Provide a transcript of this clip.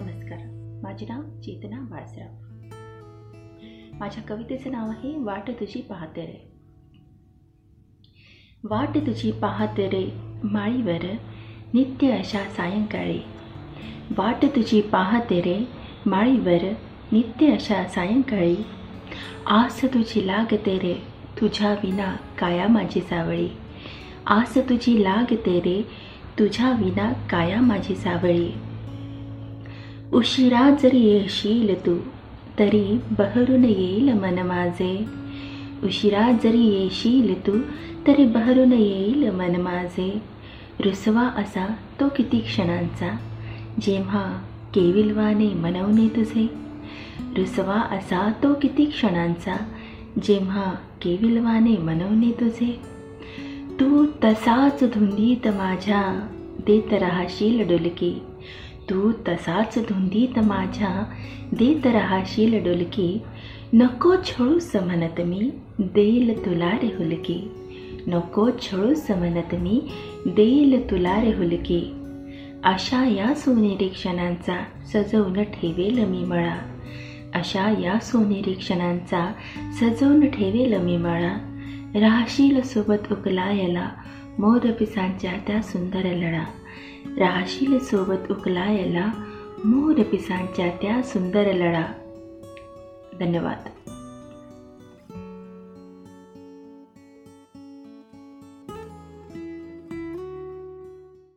नमस्कार. माझे नाव चेतना बाळसराव. माझ्या कवितेचं नाव आहे वाट तुझी पाहते रे. वाट तुझी पाहते रे माळीवर नित्य अशा सायंकाळी. वाट तुझी पाहते रे माळीवर नित्य अशा सायंकाळी. आस तुझी लागते रे तुझ्या विना काया माझी सावळी. आस तुझी लागते रे तुझ्या विना काया माझी सावळी. उशिरा जरी येशील तू तरी बहरून येईल मन माझे. उशिरा जरी येशील तू तरी बहरून येईल मन माझे. रुसवा असा तो किती क्षणांचा जेव्हा केविलवाने मनवणे तुझे. रुसवा असा तो किती क्षणांचा जेव्हा केविलवाने मनवणे तुझे. तू तसाच धुंदीत माझ्या देत राहशील डुलकी. तू तसाच धुंदीत माझ्या देत राहशील डुलकी. नको छळूस म्हणत मी देईल तुला रे हुलकी. नको छळू समनत मी देईल तुला रे हुलकी. अशा या सोनेरी क्षणांचा सजवून ठेवेल मी मळा. अशा या सोनेरी क्षणांचा सजवून ठेवेल मी मळा. राहशील सोबत उकलायला मोर पिसांच्या त्या सुंदर लढा राहशील सोबत उकलायला मोर पिसांच्या त्या सुंदर लढा. धन्यवाद.